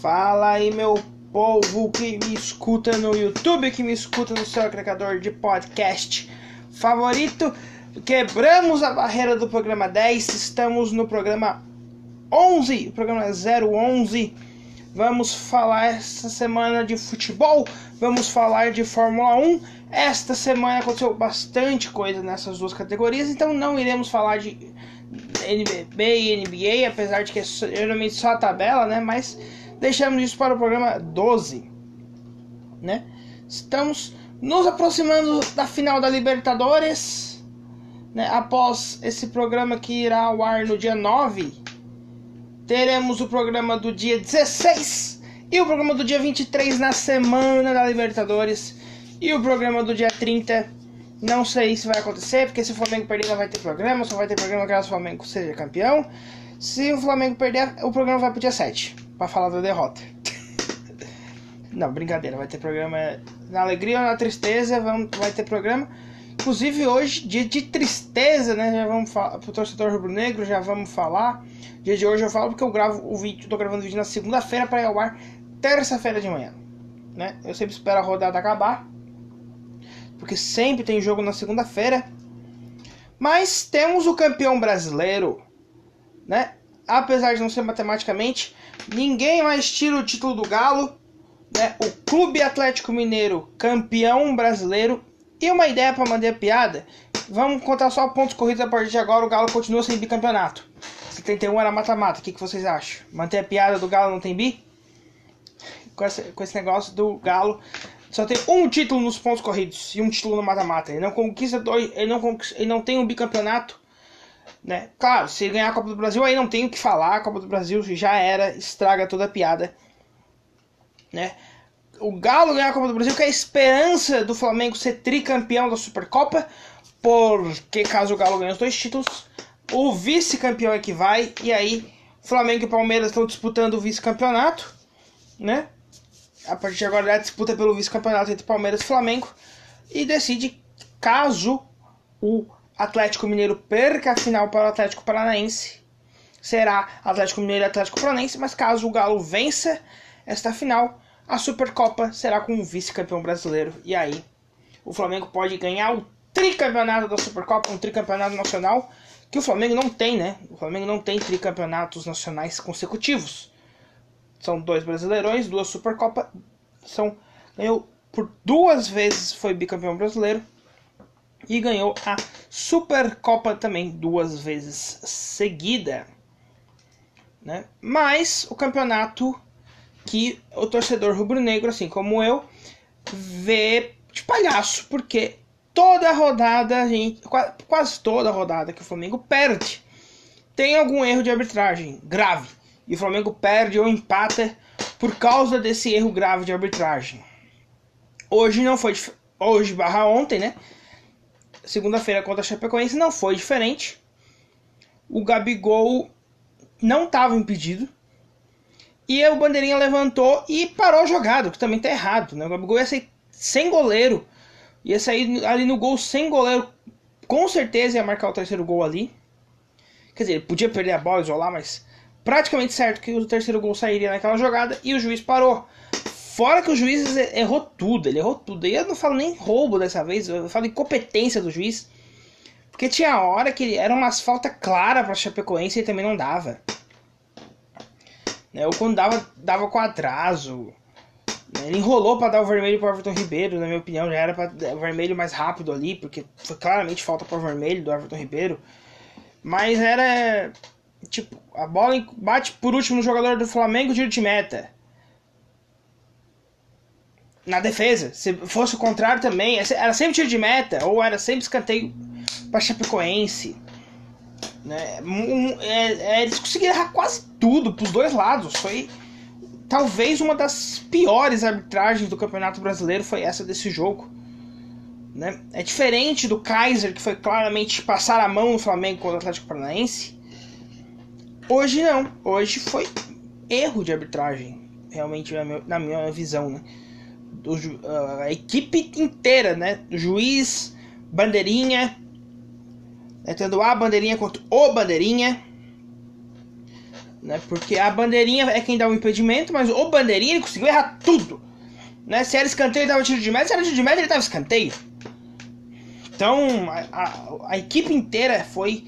Fala aí, meu povo que me escuta no YouTube, que me escuta no seu agregador de podcast favorito. Quebramos a barreira do programa 10, estamos no programa 11, o programa 011. Vamos falar essa semana de futebol, vamos falar de Fórmula 1. Esta semana aconteceu bastante coisa nessas duas categorias, então não iremos falar de NBB e NBA, apesar de que é geralmente só a tabela, né? Mas deixamos isso para o programa 12, né? Estamos nos aproximando da final da Libertadores, né? Após esse programa que irá ao ar no dia 9, teremos o programa do dia 16 e o programa do dia 23 na semana da Libertadores e o programa do dia 30 não sei se vai acontecer, porque se o Flamengo perder não vai ter programa, só vai ter programa caso o Flamengo seja campeão. Se o Flamengo perder, o programa vai pro dia 7, para falar da derrota. não, brincadeira, vai ter programa na alegria ou na tristeza, vamos, vai ter programa. Inclusive hoje, dia de tristeza, né? Já vamos falar pro torcedor rubro-negro, já vamos falar. Dia de hoje eu falo porque eu gravo o vídeo, tô gravando o vídeo na segunda-feira para ir ao ar terça-feira de manhã, né? Eu sempre espero a rodada acabar porque sempre tem jogo na segunda-feira. Mas temos o campeão brasileiro, né? Apesar de não ser matematicamente, ninguém mais tira o título do Galo, né? O Clube Atlético Mineiro, campeão brasileiro. E uma ideia para manter a piada, vamos contar só pontos corridos a partir de agora, o Galo continua sem bicampeonato. 71 era mata-mata, o que, que vocês acham? Manter a piada do Galo não tem bi? Com esse, com esse negócio do Galo só tem um título nos pontos corridos e um título no mata-mata. Ele não conquista dois, ele não, conquista, ele não tem um bicampeonato. Né? Claro, se ele ganhar a Copa do Brasil, aí não tem o que falar. A Copa do Brasil já era, estraga toda a piada. Né? O Galo ganhar a Copa do Brasil, que é a esperança do Flamengo ser tricampeão da Supercopa. Porque caso o Galo ganhe os dois títulos, o vice-campeão é que vai. E aí, Flamengo e Palmeiras estão disputando o vice-campeonato. Né? a partir de agora a disputa pelo vice-campeonato entre Palmeiras e Flamengo e decide caso o Atlético Mineiro perca a final para o Atlético Paranaense, será Atlético Mineiro e Atlético Paranaense, mas caso o Galo vença esta final, a Supercopa será com o vice-campeão brasileiro. E aí, o Flamengo pode ganhar o tricampeonato da Supercopa, um tricampeonato nacional, que o Flamengo não tem, né? O Flamengo não tem tricampeonatos nacionais consecutivos. São dois brasileirões, duas Supercopa. São, ganhou por duas vezes, foi bicampeão brasileiro. E ganhou a Supercopa também duas vezes seguida. Né? Mas o campeonato que o torcedor rubro-negro, assim como eu, vê de palhaço, porque toda rodada, gente, quase toda rodada que o Flamengo perde, tem algum erro de arbitragem grave e o Flamengo perde ou empata por causa desse erro grave de arbitragem. Hoje não foi hoje barra ontem, né? Segunda-feira contra a Chapecoense não foi diferente. O Gabigol não estava impedido. E o Bandeirinha levantou e parou a jogada, que também tá errado, né? O Gabigol ia sair sem goleiro. Ia sair ali no gol sem goleiro. Com certeza ia marcar o terceiro gol ali. Quer dizer, ele podia perder a bola, isolar, mas praticamente certo que o terceiro gol sairia naquela jogada e o juiz parou. Fora que o juiz errou tudo, ele errou tudo. E eu não falo nem roubo dessa vez, eu falo incompetência do juiz. Porque tinha hora que era umas falta clara para Chapecoense e também não dava. Né, ou quando dava, dava com atraso. Né, ele enrolou para dar o vermelho para Everton Ribeiro, na minha opinião, já era para o vermelho mais rápido ali, porque foi claramente falta para vermelho do Everton Ribeiro. Mas era Tipo, a bola bate por último no jogador do Flamengo, tiro de meta. Na defesa. Se fosse o contrário também, era sempre tiro de meta, ou era sempre escanteio pra Chapecoense. Né? É, é, eles conseguiram errar quase tudo pros dois lados. Foi talvez uma das piores arbitragens do Campeonato Brasileiro foi essa desse jogo. Né? É diferente do Kaiser, que foi claramente passar a mão no Flamengo contra o Atlético Paranaense. Hoje não. Hoje foi erro de arbitragem. Realmente, na minha visão, né? Do, a equipe inteira, né? Juiz, bandeirinha, né? tendo a bandeirinha contra o bandeirinha. né? Porque a bandeirinha é quem dá o impedimento, mas o bandeirinha ele conseguiu errar tudo. Né? Se era escanteio, ele dava tiro de meta, se era tiro de meta, ele dava escanteio. Então, a, a, a equipe inteira foi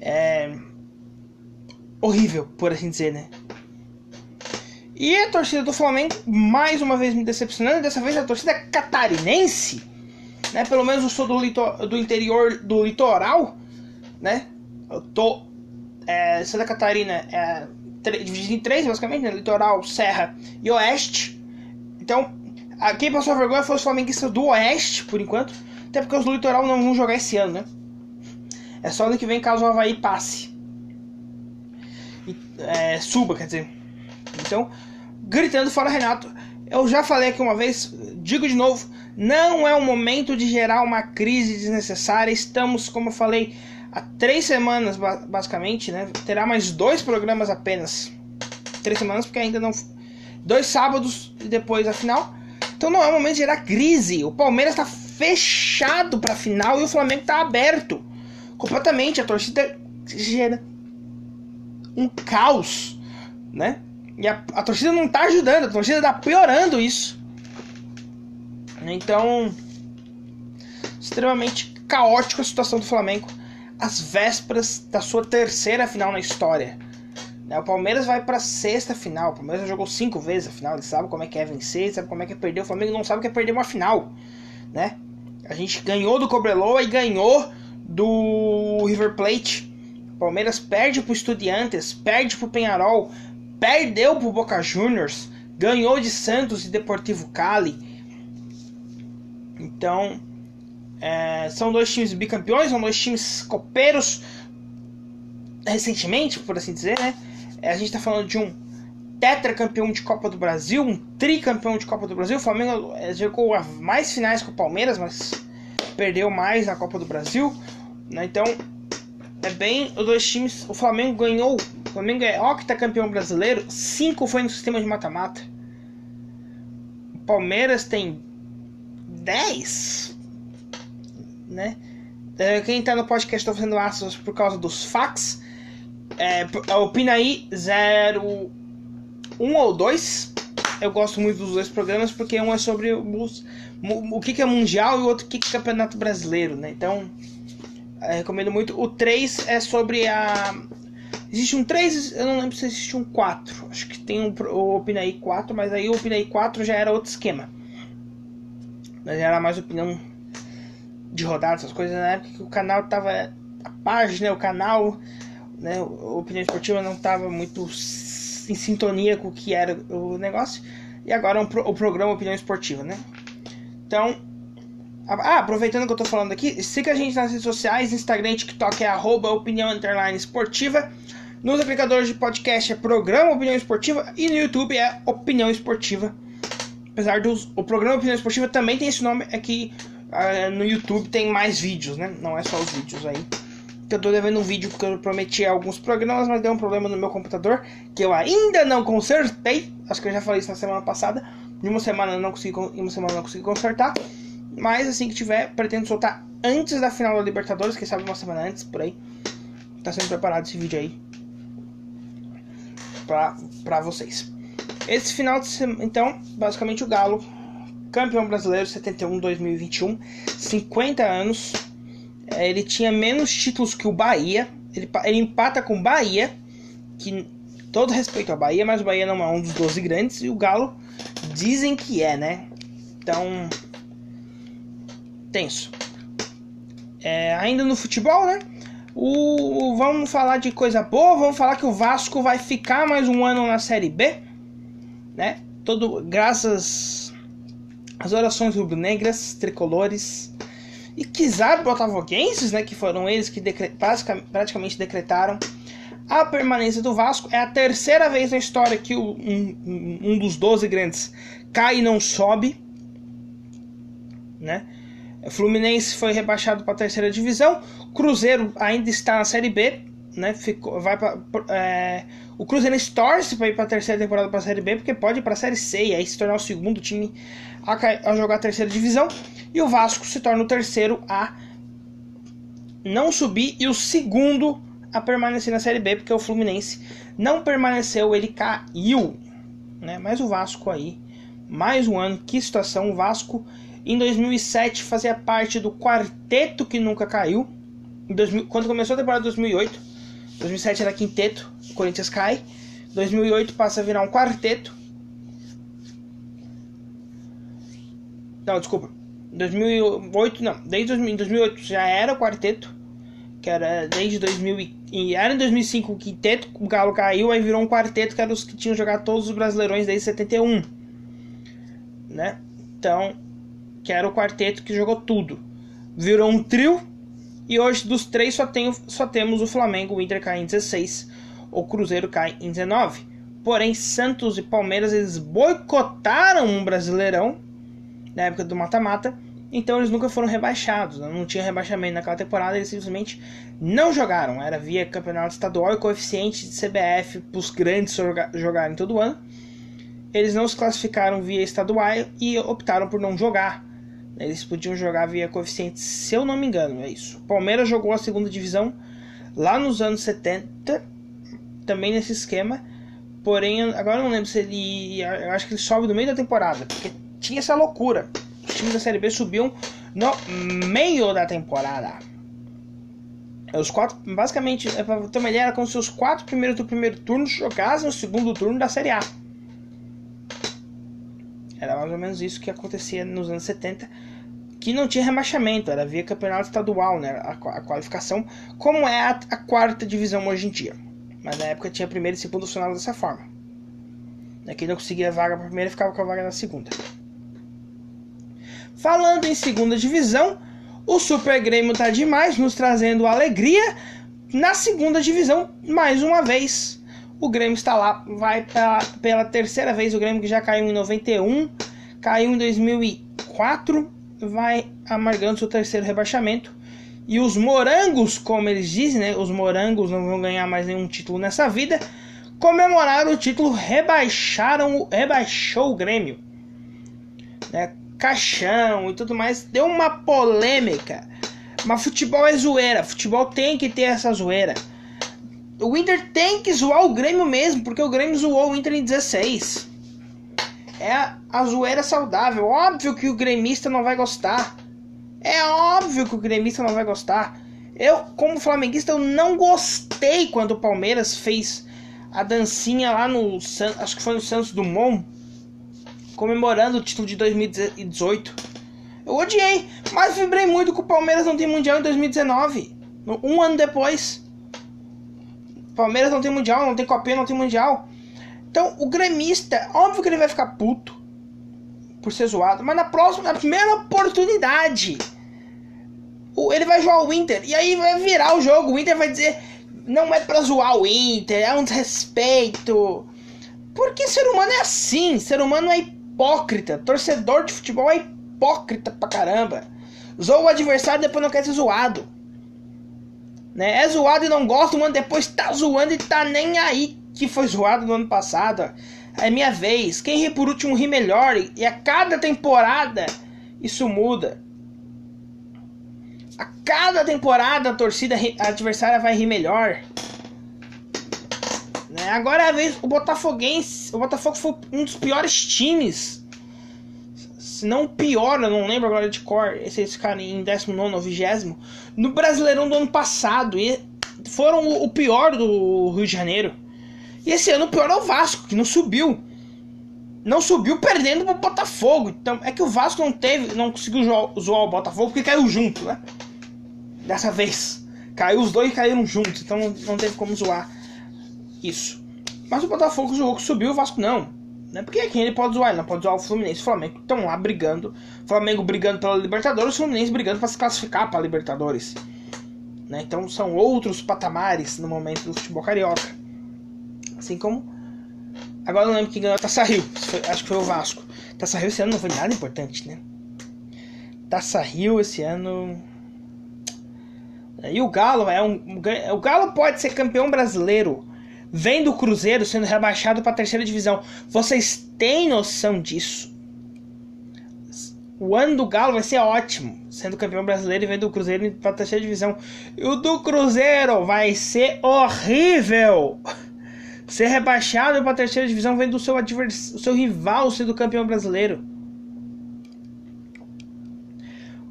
é, horrível, por assim dizer, né? E a torcida do Flamengo, mais uma vez me decepcionando, dessa vez a torcida catarinense, né? Pelo menos eu sou do, litor, do interior do litoral, né? Eu tô. É, Santa Catarina é dividido em três, basicamente, né? Litoral, Serra e Oeste. Então, quem passou a vergonha foi os flamenguistas do Oeste, por enquanto. Até porque os do Litoral não vão jogar esse ano, né? É só ano que vem caso o Havaí passe. E, é, suba, quer dizer. Então, gritando fora Renato. Eu já falei aqui uma vez, digo de novo, não é o momento de gerar uma crise desnecessária. Estamos, como eu falei, há três semanas, basicamente, né? Terá mais dois programas apenas. Três semanas, porque ainda não. Dois sábados e depois a final. Então não é o momento de gerar crise. O Palmeiras está fechado para a final e o Flamengo está aberto. Completamente. A torcida gera um caos, né? E a, a torcida não tá ajudando, a torcida tá piorando isso. Então, extremamente caótico a situação do Flamengo às vésperas da sua terceira final na história. Né, o Palmeiras vai para sexta final. O Palmeiras jogou cinco vezes a final. Ele sabe como é que é vencer, sabe como é que é perder. O Flamengo não sabe o que é perder uma final, né? A gente ganhou do Cobreloa e ganhou do River Plate. O Palmeiras perde pro Estudiantes, perde pro Penharol, perdeu pro Boca Juniors, ganhou de Santos e Deportivo Cali. Então, é, são dois times bicampeões, são dois times copeiros recentemente, por assim dizer, né? É, a gente está falando de um tetracampeão de Copa do Brasil, um tricampeão de Copa do Brasil. O Flamengo é, jogou mais finais com o Palmeiras, mas perdeu mais na Copa do Brasil. Né? Então, é bem os dois times. O Flamengo ganhou Flamengo é octacampeão brasileiro, cinco foi no sistema de mata-mata. O Palmeiras tem 10, né? É, quem tá no podcast tá fazendo aspas por causa dos fax. É, é o Pinaí 0 1 ou 2. Eu gosto muito dos dois programas porque um é sobre os, o que, é mundial e o outro o que, que é campeonato brasileiro, né? Então, é, recomendo muito. O 3 é sobre a, Existe um 3, eu não lembro se existe um 4. Acho que tem um, o OpenAI 4, mas aí o OpenAI 4 já era outro esquema. Mas era mais opinião de rodada, essas coisas, na época que o canal tava. A página, o canal, né, a opinião esportiva não tava muito em sintonia com o que era o negócio. E agora um, o programa Opinião Esportiva, né? Então, ah, aproveitando que eu tô falando aqui, siga a gente nas redes sociais, Instagram e TikTok é arroba opinião esportiva. Nos aplicadores de podcast é Programa Opinião Esportiva e no YouTube é Opinião Esportiva. Apesar dos. O programa Opinião Esportiva também tem esse nome, é que uh, no YouTube tem mais vídeos, né? Não é só os vídeos aí. Que eu tô devendo um vídeo porque eu prometi alguns programas, mas deu um problema no meu computador que eu ainda não consertei. Acho que eu já falei isso na semana passada. Em uma semana não consegui, em uma semana não consegui consertar. Mas assim que tiver, pretendo soltar antes da final da Libertadores, quem sabe uma semana antes, por aí. Tá sendo preparado esse vídeo aí para vocês. Esse final de semana, então, basicamente o Galo, campeão brasileiro 71-2021, 50 anos. É, ele tinha menos títulos que o Bahia. Ele, ele empata com o Bahia, que todo respeito ao Bahia, mas o Bahia não é um dos 12 grandes. E o Galo dizem que é, né? Então, tenso. É, ainda no futebol, né? O, vamos falar de coisa boa, vamos falar que o Vasco vai ficar mais um ano na Série B, né? Todo graças às orações rubro-negras, tricolores e quiçá botafoguenses, né? Que foram eles que decre praticamente decretaram a permanência do Vasco. É a terceira vez na história que o, um, um dos 12 grandes cai e não sobe, né? Fluminense foi rebaixado para a terceira divisão. Cruzeiro ainda está na Série B, né? Ficou, vai pra, é, o Cruzeiro torce para ir para a terceira temporada para a Série B, porque pode ir para a Série C e aí se tornar o segundo time a, a, jogar a terceira divisão. E o Vasco se torna o terceiro a não subir e o segundo a permanecer na Série B, porque o Fluminense não permaneceu, ele caiu. Né? Mas o Vasco aí, mais um ano, que situação. O Vasco em 2007 fazia parte do quarteto que nunca caiu. Em 2000, quando começou a temporada de 2008, 2007 era quinteto, o Corinthians cai. 2008 passa a virar um quarteto. Não, desculpa. 2008, não. Desde 2008 já era quarteto. Que era desde 2000 e era em 2005 o quinteto, o Galo caiu, aí virou um quarteto que eram os que tinham jogado todos os Brasileirões desde 71. Né? Então, que era o quarteto que jogou tudo. Virou um trio e hoje dos três só, tem, só temos o Flamengo, o Inter cai em 16, o Cruzeiro cai em 19. Porém, Santos e Palmeiras eles boicotaram um Brasileirão na época do mata-mata então eles nunca foram rebaixados, né? não tinha rebaixamento naquela temporada, eles simplesmente não jogaram. Era via campeonato estadual e coeficiente de CBF para os grandes jogarem todo ano. Eles não se classificaram via estadual e optaram por não jogar. Eles podiam jogar via coeficiente, se eu não me engano, é isso. Palmeiras jogou a segunda divisão lá nos anos 70, também nesse esquema. Porém, agora eu não lembro se ele. Eu acho que ele sobe no meio da temporada, porque tinha essa loucura times da Série B subiam no meio da temporada. Os quatro, basicamente, é, pra ter uma ideia, era como se os quatro primeiros do primeiro turno jogassem o segundo turno da Série A. Era mais ou menos isso que acontecia nos anos 70, que não tinha rebaixamento, era via campeonato estadual, né? A, a qualificação, como é a, a, quarta divisão hoje em dia. Mas na época tinha primeiro e segundo funcionava dessa forma. Quem não conseguia vaga para primeira ficava com a vaga na segunda. Falando em segunda divisão, o Super Grêmio tá demais, nos trazendo alegria na segunda divisão mais uma vez. O Grêmio está lá, vai pela, terceira vez. O Grêmio que já caiu em 91, caiu em 2004, vai amargando seu terceiro rebaixamento. E os morangos, como eles dizem, né? Os morangos não vão ganhar mais nenhum título nessa vida. Comemoraram o título, rebaixaram, rebaixou o Grêmio. Né? caixão e tudo mais, deu uma polêmica. Mas futebol é zoeira, futebol tem que ter essa zoeira. O Inter tem que zoar o Grêmio mesmo, porque o Grêmio zoou o Inter em 16. É a, zoeira saudável. Óbvio que o gremista não vai gostar. É óbvio que o gremista não vai gostar. Eu, como flamenguista, eu não gostei quando o Palmeiras fez a dancinha lá no. Acho que foi no Santos Dumont comemorando o título de 2018. Eu odiei, mas vibrei muito que o Palmeiras não tem Mundial em 2019. Um ano depois. Palmeiras não tem Mundial, não tem Copinha, não tem Mundial. Então, o gremista, óbvio que ele vai ficar puto por ser zoado, mas na próxima, na primeira oportunidade, ele vai zoar o Inter e aí vai virar o jogo. O Inter vai dizer: não é pra zoar o Inter, é um desrespeito. Porque ser humano é assim, ser humano é hipócrita. Torcedor de futebol é hipócrita pra caramba. Zoa o adversário depois não quer ser zoado. Né? É zoado e não gosta, um ano depois tá zoando e tá nem aí que foi zoado no ano passado. É minha vez. Quem ri por último ri melhor. E a cada temporada isso muda. A cada temporada a torcida adversária vai rir melhor. Né? Agora é a vez o Botafoguense. O Botafogo foi um dos piores times. Se não pior, eu não lembro agora de cor. Esses ficaram em 19 ou 20 no Brasileirão do ano passado. E foram o pior do Rio de Janeiro. E esse ano o pior é o Vasco, que não subiu. Não subiu perdendo pro Botafogo. Então é que o Vasco não teve, não conseguiu zoar o Botafogo porque caiu junto, né? Dessa vez. Caiu os dois caíram juntos, então não teve como zoar isso. Mas o Botafogo zoou que subiu o Vasco não. Né? Porque quem ele pode zoar? Ele não pode zoar o Fluminense e o Flamengo estão lá brigando. Flamengo brigando pela Libertadores, o Fluminense brigando para se classificar para Libertadores. Né? Então são outros patamares no momento do futebol carioca. Assim como. Agora eu não lembro quem ganhou a Taça Rio. Acho que foi o Vasco. Taça Rio esse ano não foi nada importante, né? Taça Rio esse ano. E o Galo é um. O Galo pode ser campeão brasileiro vem do Cruzeiro sendo rebaixado para a terceira divisão. Vocês têm noção disso? O ano do Galo vai ser ótimo, sendo campeão brasileiro e vendo o Cruzeiro para a terceira divisão. E o do Cruzeiro vai ser horrível. Ser rebaixado para a terceira divisão vendo o seu advers... o seu rival sendo campeão brasileiro.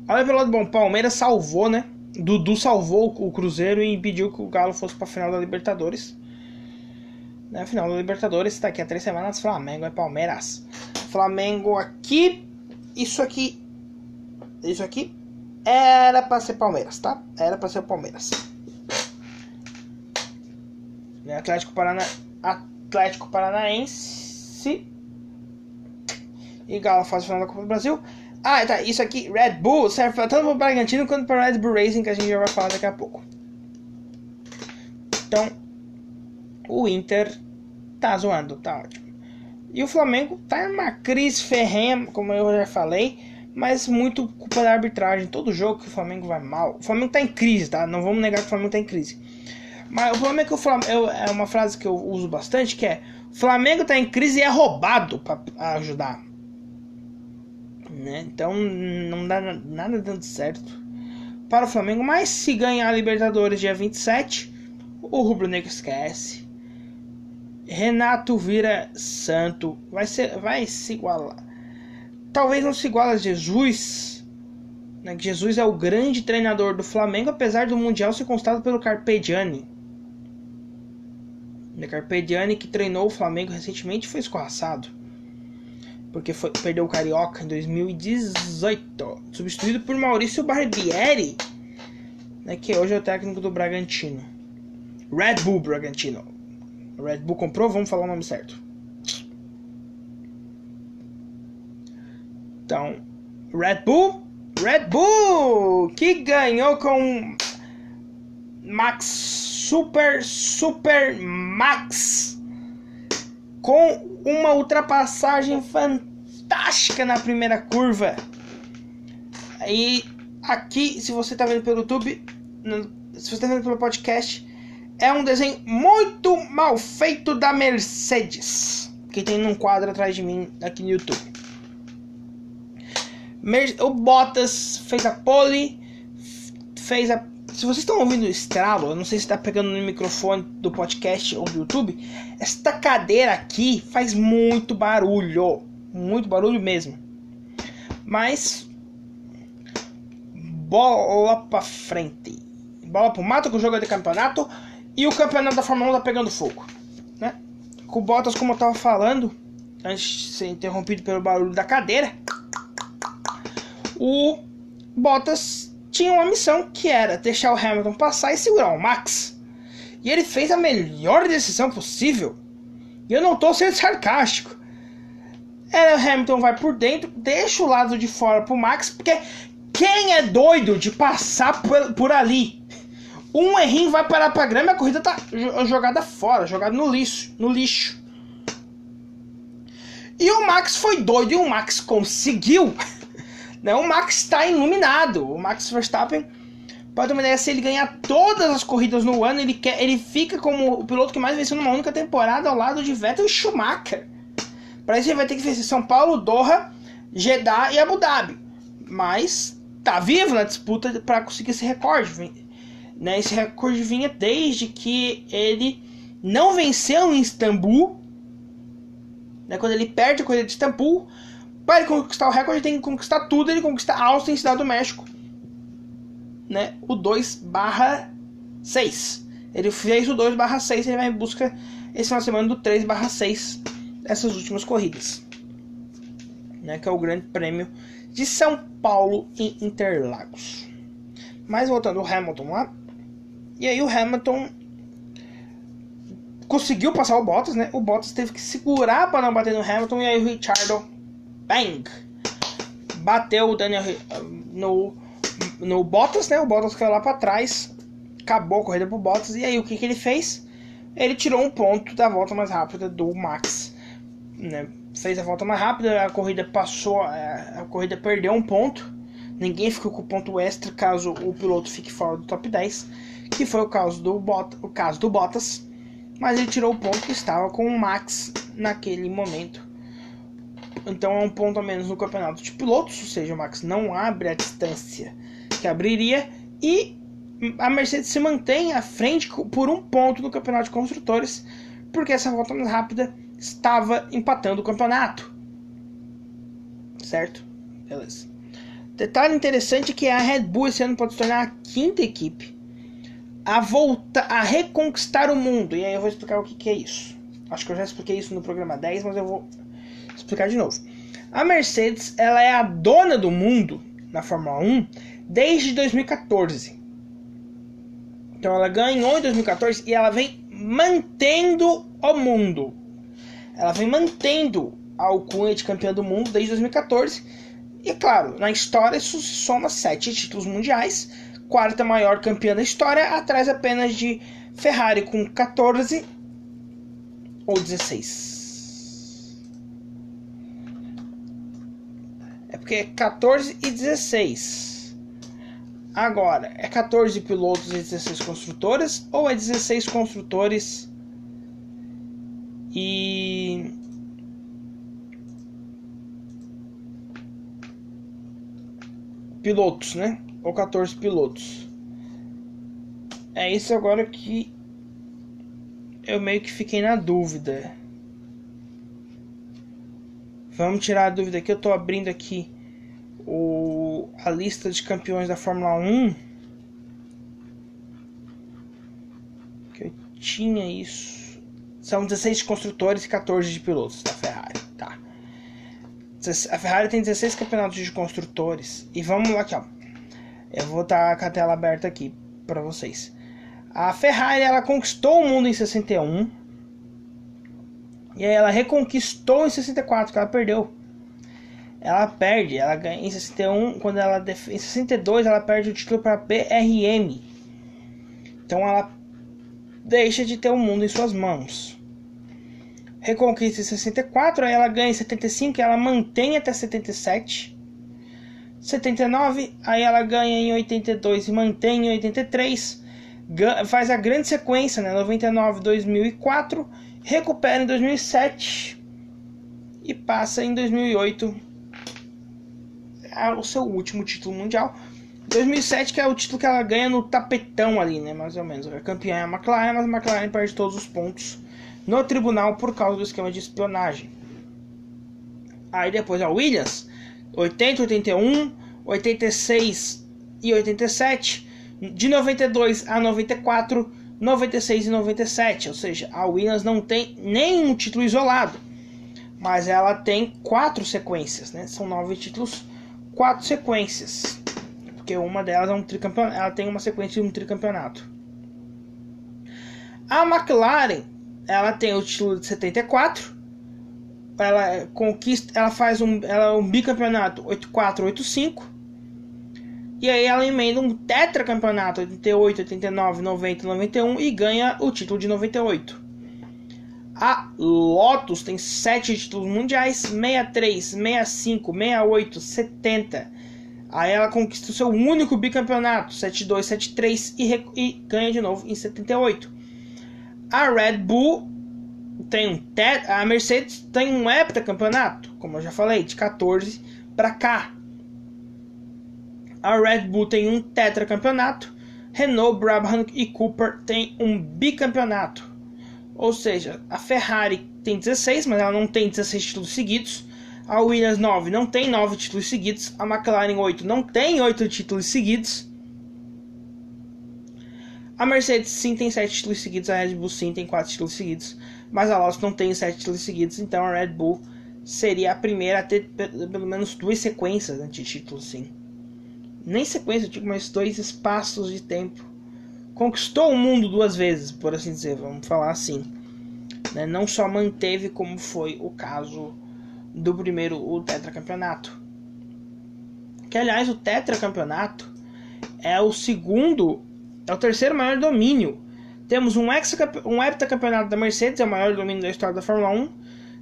Olha pelo lado bom, Palmeiras salvou, né? Dudu salvou o Cruzeiro e impediu que o Galo fosse para a final da Libertadores. Na final da Libertadores, daqui a três semanas, Flamengo é Palmeiras. Flamengo aqui, isso aqui, isso aqui era para ser Palmeiras, tá? Era para ser Palmeiras. Atlético, Parana... Atlético Paranaense e Galo faz a final da Copa do Brasil. Ah, tá. Isso aqui, Red Bull, serve tanto para o Bragantino quanto para o Red Bull Racing, que a gente já vai falar daqui a pouco. Então, o Inter tá zoando, tá ótimo. E o Flamengo tá em uma crise ferrenha, como eu já falei, mas muito culpa da arbitragem. Todo jogo que o Flamengo vai mal. O Flamengo tá em crise, tá? Não vamos negar que o Flamengo tá em crise. Mas o problema é que o Flamengo. é uma frase que eu uso bastante que é: Flamengo tá em crise e é roubado para ajudar. Né? Então não dá nada dando certo para o Flamengo. Mas se ganhar a Libertadores dia 27, o Rubro Negro esquece. Renato vira santo. Vai, ser, vai se igualar. Talvez não se iguala a Jesus. Né? Jesus é o grande treinador do Flamengo, apesar do Mundial ser constado pelo Carpegiani. O Carpegiani que treinou o Flamengo recentemente foi escorraçado porque foi, perdeu o Carioca em 2018, substituído por Maurício Barbieri, né, que hoje é o técnico do Bragantino. Red Bull Bragantino. Red Bull comprou, vamos falar o nome certo. Então, Red Bull, Red Bull, que ganhou com Max Super Super Max com uma ultrapassagem fantástica na primeira curva. E aqui, se você está vendo pelo YouTube, se você está vendo pelo podcast, é um desenho muito mal feito da Mercedes, que tem num quadro atrás de mim aqui no YouTube. O Bottas fez a pole, fez a se vocês estão ouvindo o estralo, eu não sei se está pegando no microfone do podcast ou do YouTube, esta cadeira aqui faz muito barulho, muito barulho mesmo. Mas bola para frente, bola pro mato com o jogo de campeonato e o campeonato da Fórmula 1 tá pegando fogo, né? Com o Bottas, como eu tava falando, antes de ser interrompido pelo barulho da cadeira, o Bottas tinha uma missão que era deixar o Hamilton passar e segurar o Max. E ele fez a melhor decisão possível. E eu não estou sendo sarcástico. Era o Hamilton vai por dentro, deixa o lado de fora pro Max, porque quem é doido de passar por, por ali? Um errinho vai parar pra grama e a corrida tá jogada fora, jogada no lixo, no lixo. E o Max foi doido e o Max conseguiu Né? O Max está iluminado. O Max Verstappen, uma ideia, se ele ganhar todas as corridas no ano, ele, quer, ele fica como o piloto que mais venceu numa única temporada ao lado de Vettel e Schumacher. Para isso ele vai ter que vencer São Paulo, Doha, Jeddah e Abu Dhabi. Mas tá vivo na disputa para conseguir esse recorde. Né? Esse recorde vinha desde que ele não venceu em Istambul. Né? Quando ele perde a corrida de Istambul, para ele conquistar o recorde, ele tem que conquistar tudo. Ele conquista Austin, Cidade do México. Né? O 2 barra 6. Ele fez o 2 barra 6 ele vai em busca esse final de semana do 3 barra 6 dessas últimas corridas. Né? Que é o grande prêmio de São Paulo em Interlagos. Mas voltando ao Hamilton lá. E aí o Hamilton conseguiu passar o Bottas, né? O Bottas teve que segurar para não bater no Hamilton e aí o Richardo Bang! Bateu o Daniel no, no Bottas, né? O Bottas caiu lá para trás. Acabou a corrida pro Bottas. E aí o que, que ele fez? Ele tirou um ponto da volta mais rápida do Max. Né? Fez a volta mais rápida, a corrida passou, a corrida perdeu um ponto. Ninguém ficou com ponto extra caso o piloto fique fora do top 10, que foi o caso do, Bot, o caso do Bottas. Mas ele tirou o ponto que estava com o Max naquele momento então é um ponto a menos no campeonato de pilotos, ou seja, o Max não abre a distância que abriria e a Mercedes se mantém à frente por um ponto no campeonato de construtores, porque essa volta mais rápida estava empatando o campeonato. Certo? Beleza. Detalhe interessante é que a Red Bull esse ano pode se tornar a quinta equipe a voltar a reconquistar o mundo. E aí eu vou explicar o que, que é isso. Acho que eu já expliquei isso no programa 10, mas eu vou explicar de novo. A Mercedes, ela é a dona do mundo na Fórmula 1 desde 2014. Então ela ganhou em 2014 e ela vem mantendo o mundo. Ela vem mantendo a alcunha de campeã do mundo desde 2014. E claro, na história isso soma sete títulos mundiais, quarta maior campeã da história, atrás apenas de Ferrari com 14 ou 16. É porque é 14 e 16. Agora, é 14 pilotos e 16 construtores ou é 16 construtores e pilotos, né? Ou 14 pilotos. É isso agora que eu meio que fiquei na dúvida. Vamos tirar a dúvida aqui. Eu tô abrindo aqui o, a lista de campeões da Fórmula 1. Que eu tinha isso. São 16 construtores e 14 de pilotos da Ferrari. Tá. A Ferrari tem 16 campeonatos de construtores. E vamos lá aqui, ó. Eu vou estar tá com a tela aberta aqui para vocês. A Ferrari ela conquistou o mundo em 61. E aí ela reconquistou em 64, que ela perdeu ela perde, ela ganha em 61, quando ela em 62 ela perde o título para PRM. Então ela deixa de ter o mundo em suas mãos. Reconquista em 64, aí ela ganha em 75, ela mantém até 77. 79, aí ela ganha em 82 e mantém em 83. Faz a grande sequência, né? 99, 2004, recupera em 2007 e passa em 2008 o seu último título mundial. 2007 que é o título que ela ganha no tapetão ali, né, mais ou menos. A campeã é a McLaren, mas a McLaren perde todos os pontos no tribunal por causa do esquema de espionagem. Aí depois a Williams, 80, 81, 86 e 87, de 92 a 94, 96 e 97, ou seja, a Williams não tem nenhum título isolado, mas ela tem quatro sequências, né? São nove títulos quatro sequências. Porque uma delas é um tricampeonato. Ela tem uma sequência de um tricampeonato. A McLaren, ela tem o título de 74. Ela conquista, ela faz um, ela é um bicampeonato 84, 85. E aí ela emenda um tetracampeonato 88, 89, 90, 91 e ganha o título de 98. A Lotus tem 7 títulos mundiais, 63, 65, 68, 70. Aí ela conquista o seu único bicampeonato, 72, 73 e, e ganha de novo em 78. A Red Bull tem um tet a Mercedes tem um heptacampeonato, como eu já falei, de 14 para cá. A Red Bull tem um tetracampeonato, Renault, Brabham e Cooper tem um bicampeonato. Ou seja, a Ferrari tem 16, mas ela não tem 16 títulos seguidos. A Williams 9 não tem 9 títulos seguidos. A McLaren 8 não tem 8 títulos seguidos. A Mercedes sim tem 7 títulos seguidos. A Red Bull sim tem 4 títulos seguidos. Mas a Lotus não tem 7 títulos seguidos. Então a Red Bull seria a primeira a ter pelo menos duas sequências né, de títulos, sim. Nem sequência, eu digo, mas dois espaços de tempo conquistou o mundo duas vezes, por assim dizer, vamos falar assim. Né? Não só manteve, como foi o caso do primeiro, o tetracampeonato. Que aliás, o tetracampeonato é o segundo, é o terceiro maior domínio. Temos um, um heptacampeonato da Mercedes, é o maior domínio da história da Fórmula 1,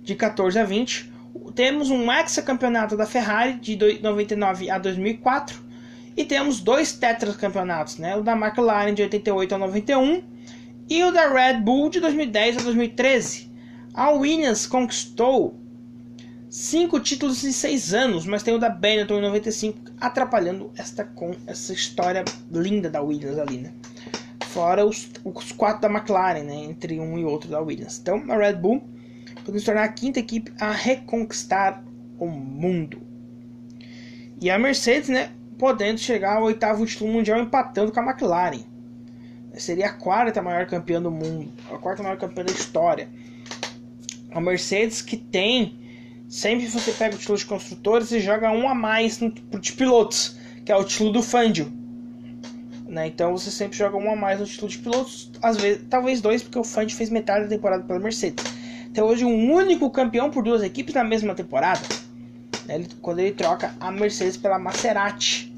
de 14 a 20. Temos um hexacampeonato da Ferrari, de 99 a 2004 e temos dois tetracampeonatos, né? O da McLaren de 88 a 91 e o da Red Bull de 2010 a 2013. A Williams conquistou cinco títulos em seis anos, mas tem o da Benetton em 95 atrapalhando esta com essa história linda da Williams ali, né? Fora os, os quatro da McLaren, né? Entre um e outro da Williams. Então a Red Bull pode se tornar a quinta equipe a reconquistar o mundo. E a Mercedes, né? Podendo chegar ao oitavo título mundial empatando com a McLaren. Seria a quarta maior campeã do mundo, a quarta maior campeã da história. A Mercedes que tem sempre você pega o título de construtores e joga um a mais no, de pilotos, que é o título do Fangio. Né? Então você sempre joga um a mais no título de pilotos, às vezes, talvez dois, porque o Fangio fez metade da temporada pela Mercedes. Até hoje um único campeão por duas equipes na mesma temporada. Né? Ele, quando ele troca a Mercedes pela Maserati.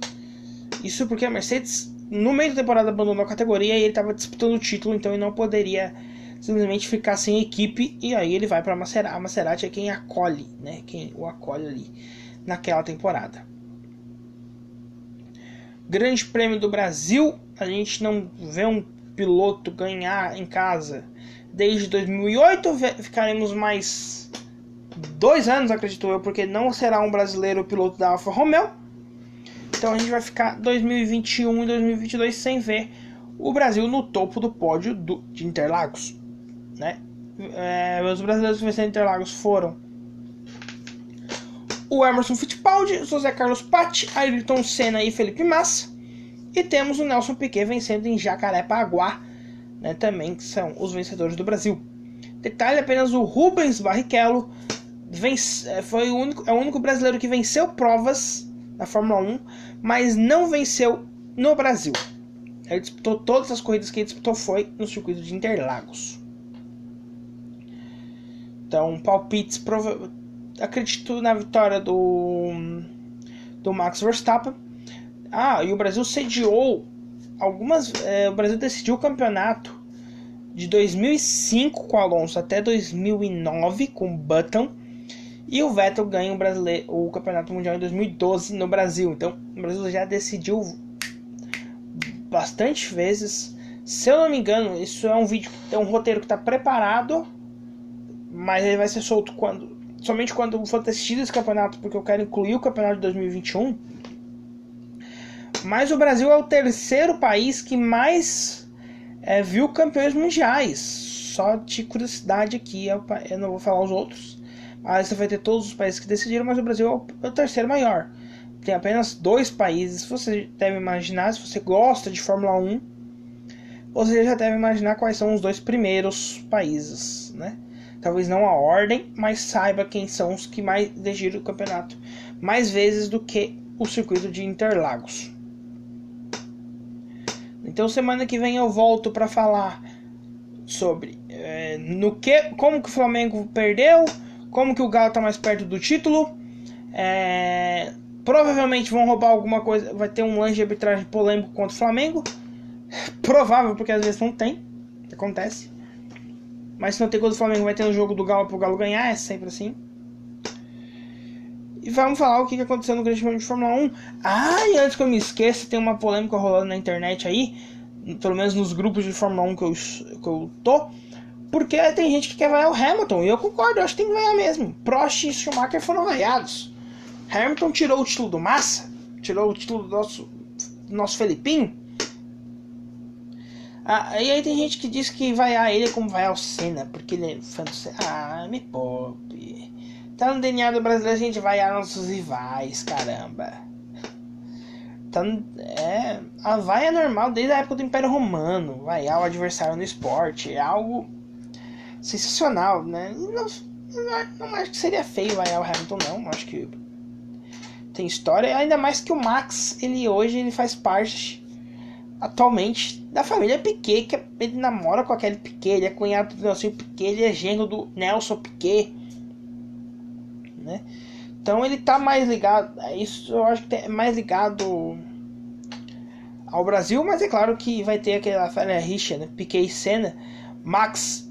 Isso porque a Mercedes no meio da temporada abandonou a categoria e ele estava disputando o título, então ele não poderia simplesmente ficar sem equipe e aí ele vai para a Maserati. A Maserati é quem acolhe, né? Quem o acolhe ali naquela temporada. Grande Prêmio do Brasil, a gente não vê um piloto ganhar em casa desde 2008. Ficaremos mais dois anos, acredito eu, porque não será um brasileiro piloto da Alfa Romeo. Então a gente vai ficar 2021 e 2022 sem ver o Brasil no topo do pódio do, de Interlagos. Né? É, os brasileiros que venceram Interlagos foram o Emerson Fittipaldi, José Carlos Patti, Ayrton Senna e Felipe Massa. E temos o Nelson Piquet vencendo em Jacarepaguá, né, também que são os vencedores do Brasil. Detalhe apenas o Rubens Barrichello vence, é, foi o único, é o único brasileiro que venceu provas na Fórmula 1, mas não venceu no Brasil. Ele disputou todas as corridas que ele disputou foi no circuito de Interlagos. Então, palpites prova... acredito na vitória do do Max Verstappen. Ah, e o Brasil sediou algumas, é, o Brasil decidiu o campeonato de 2005 com Alonso até 2009 com Button e o Vettel ganha o, brasileiro, o Campeonato Mundial em 2012 no Brasil. Então, o Brasil já decidiu bastante vezes. Se eu não me engano, isso é um vídeo, é um roteiro que está preparado, mas ele vai ser solto quando somente quando for assistido esse campeonato, porque eu quero incluir o campeonato de 2021. Mas o Brasil é o terceiro país que mais é, viu campeões mundiais. Só de curiosidade aqui, eu não vou falar os outros. Aí você vai ter todos os países que decidiram, mas o Brasil é o terceiro maior. Tem apenas dois países. Você deve imaginar, se você gosta de Fórmula 1, você já deve imaginar quais são os dois primeiros países, né? Talvez não a ordem, mas saiba quem são os que mais decidiram o campeonato mais vezes do que o circuito de Interlagos. Então semana que vem eu volto para falar sobre é, no que, como que o Flamengo perdeu, como que o Galo tá mais perto do título. É, provavelmente vão roubar alguma coisa. Vai ter um lance de arbitragem polêmico contra o Flamengo. Provável, porque às vezes não tem. Acontece. Mas se não tem contra o Flamengo, vai ter um jogo do Galo pro Galo ganhar. É sempre assim. E vamos falar o que aconteceu no Grande Prêmio de Fórmula 1. Ah, e antes que eu me esqueça, tem uma polêmica rolando na internet aí. Pelo menos nos grupos de Fórmula 1 que eu, que eu tô porque tem gente que quer vaiar o Hamilton, e eu concordo, eu acho que tem que vaiar mesmo. Prost e Schumacher foram vaiados. Hamilton tirou o título do Massa, tirou o título do nosso, do nosso Felipinho. Ah, e aí tem gente que diz que vaiar ele é como vaiar o Senna, porque ele é fã do Senna. Ah, me poupe. Tá no DNA do brasileiro a gente vaiar nossos rivais, caramba. Tá, é, a vaia é normal desde a época do Império Romano. Vaiar o adversário no esporte é algo sensacional, né? Não, não, não, acho que seria feio vaiar o Hamilton, não. Acho que tem história. Ainda mais que o Max, ele hoje ele faz parte atualmente da família Piquet, que ele namora com aquele Piquet, ele é cunhado do Nelson Piquet, ele é genro do Nelson Piquet, né? Então ele tá mais ligado, isso eu acho que é mais ligado ao Brasil, mas é claro que vai ter aquela família rixa, né? Piquet e Senna, Max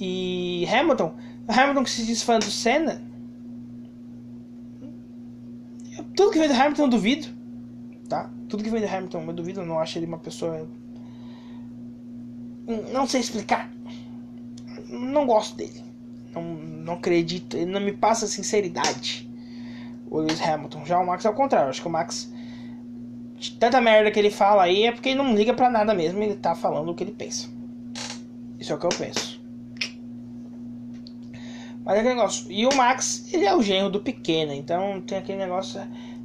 e Hamilton, Hamilton que se diz fã do Senna, tudo que vem do Hamilton eu duvido, tá? Tudo que vem do Hamilton eu duvido, eu não acho ele uma pessoa. Não sei explicar. Não gosto dele. Não, não acredito, ele não me passa sinceridade. O Lewis Hamilton. Já o Max é o contrário. Acho que o Max. Tanta merda que ele fala aí é porque ele não liga pra nada mesmo. Ele tá falando o que ele pensa. Isso é o que eu penso. Mas é aquele negócio. E o Max, ele é o genro do pequeno. Então tem aquele negócio.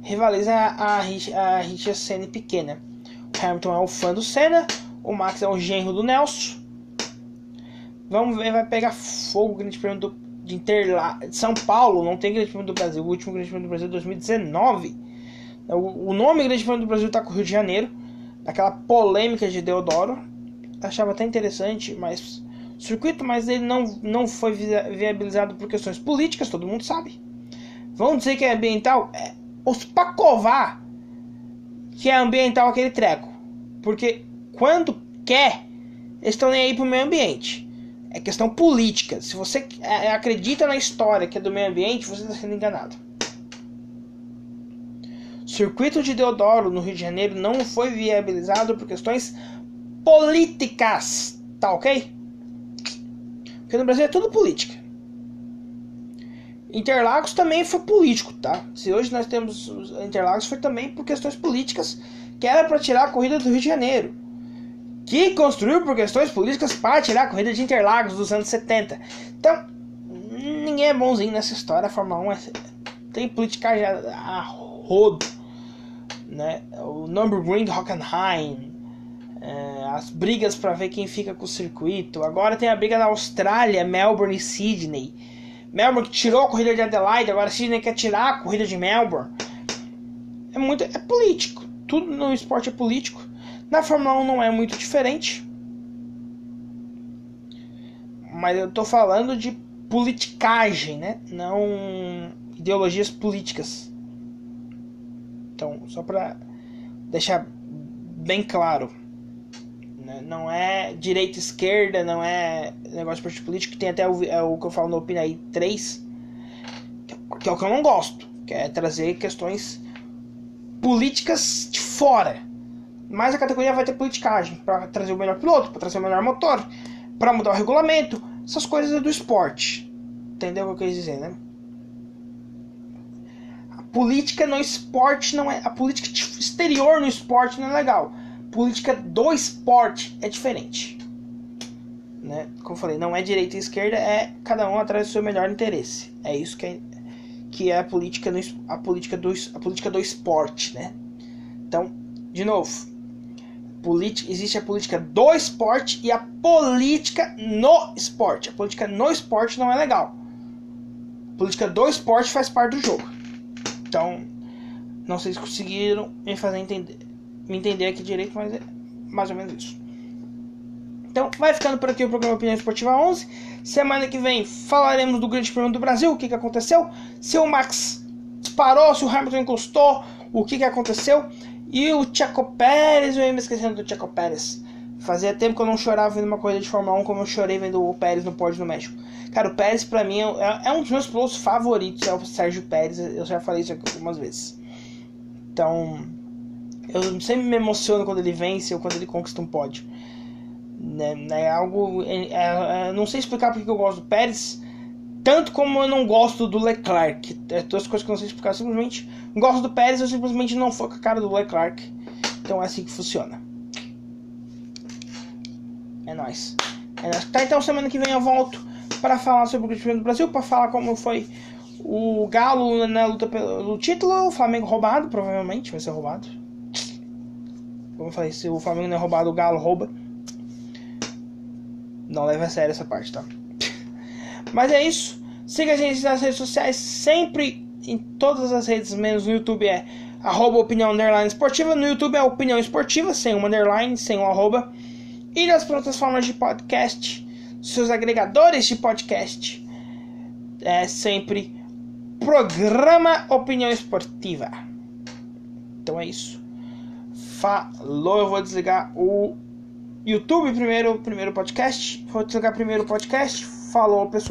Rivaliza a, a, a Richard Senna pequena. O Hamilton é o fã do Senna. O Max é o genro do Nelson. Vamos ver, vai pegar fogo o Grande Prêmio do, de Interla de São Paulo. Não tem Grande Prêmio do Brasil. O último Grande Prêmio do Brasil é 2019. O, o nome Grande Prêmio do Brasil está com o Rio de Janeiro. Daquela polêmica de Deodoro. Achava até interessante, mas circuito, mas ele não, não foi viabilizado por questões políticas, todo mundo sabe. Vamos dizer que é ambiental? É, os Pacová que é ambiental aquele treco. Porque quando quer, estão nem aí pro meio ambiente. É questão política. Se você é, acredita na história que é do meio ambiente, você está sendo enganado. O circuito de Deodoro no Rio de Janeiro não foi viabilizado por questões políticas. Tá ok? Porque no Brasil é tudo política. Interlagos também foi político, tá? Se hoje nós temos Interlagos foi também por questões políticas, que era para tirar a corrida do Rio de Janeiro. Que construiu por questões políticas para tirar a corrida de Interlagos dos anos 70. Então, ninguém é bonzinho nessa história. A Fórmula 1 é, tem politicagem a, rodo. Né? O Nürburgring Hockenheim, é, as brigas para ver quem fica com o circuito. Agora tem a briga na Austrália, Melbourne e Sydney. Melbourne que tirou a corrida de Adelaide, agora Sydney quer tirar a corrida de Melbourne. É muito é político. Tudo no esporte é político. Na Fórmula 1 não é muito diferente. Mas eu tô falando de politicagem, né? Não ideologias políticas. Então, só para deixar bem claro. Né? Não é direita esquerda, não é negócio de partido político, tem até o, é o que eu falo no Opinaí 3, que é o que eu não gosto, que é trazer questões políticas de fora. Mas a categoria vai ter politicagem para trazer o melhor piloto, para trazer o melhor motor, para mudar o regulamento, essas coisas do esporte. Entendeu o que eu quis dizer, né? A política no esporte não é. A política exterior no esporte não é legal política do esporte é diferente. Né? Como eu falei, não é direita e esquerda, é cada um atrás do seu melhor interesse. É isso que é, que é a política no, a política do a política do esporte, né? Então, de novo, política, existe a política do esporte e a política no esporte. A política no esporte não é legal. A política do esporte faz parte do jogo. Então, não sei se conseguiram me fazer entender me entender aqui direito, mas é mais ou menos isso. Então, vai ficando por aqui o programa Opinião Esportiva 11. Semana que vem falaremos do Grande Prêmio do Brasil, o que, que aconteceu, se o Max disparou, se o Hamilton encostou, o que, que aconteceu. E o Checo Pérez, eu ia me esquecendo do Checo Pérez. Fazia tempo que eu não chorava vendo uma corrida de Fórmula 1 como eu chorei vendo o Pérez no pódio no México. Cara, o Pérez pra mim é, é um dos meus pilotos favoritos, é o Sérgio Pérez. Eu já falei isso aqui algumas vezes. Então, eu sempre me emociono quando ele vence ou quando ele conquista um pódio. Né, é algo. É, é, é, não sei explicar porque eu gosto do Pérez, tanto como eu não gosto do Leclerc. É duas coisas que eu não sei explicar. Simplesmente gosto do Pérez, eu simplesmente não for com a cara do Leclerc. Então é assim que funciona. É nóis. É nóis. Tá, então semana que vem eu volto para falar sobre o Grande Prêmio do Brasil, para falar como foi o Galo na luta pelo título, o Flamengo roubado, provavelmente vai ser roubado. Como eu falei, se o Flamengo não é roubado, o Galo rouba. Não leva a sério essa parte, tá? Mas é isso. Siga a gente nas redes sociais, sempre em todas as redes, menos no YouTube é arroba opinião underline esportiva. No YouTube é opinião esportiva, sem uma underline, sem um arroba. E nas plataformas de podcast, seus agregadores de podcast, é sempre programa Opinião Esportiva. Então é isso. Falou, eu vou desligar o YouTube primeiro, primeiro podcast. Vou desligar primeiro o podcast. Falou, pessoal.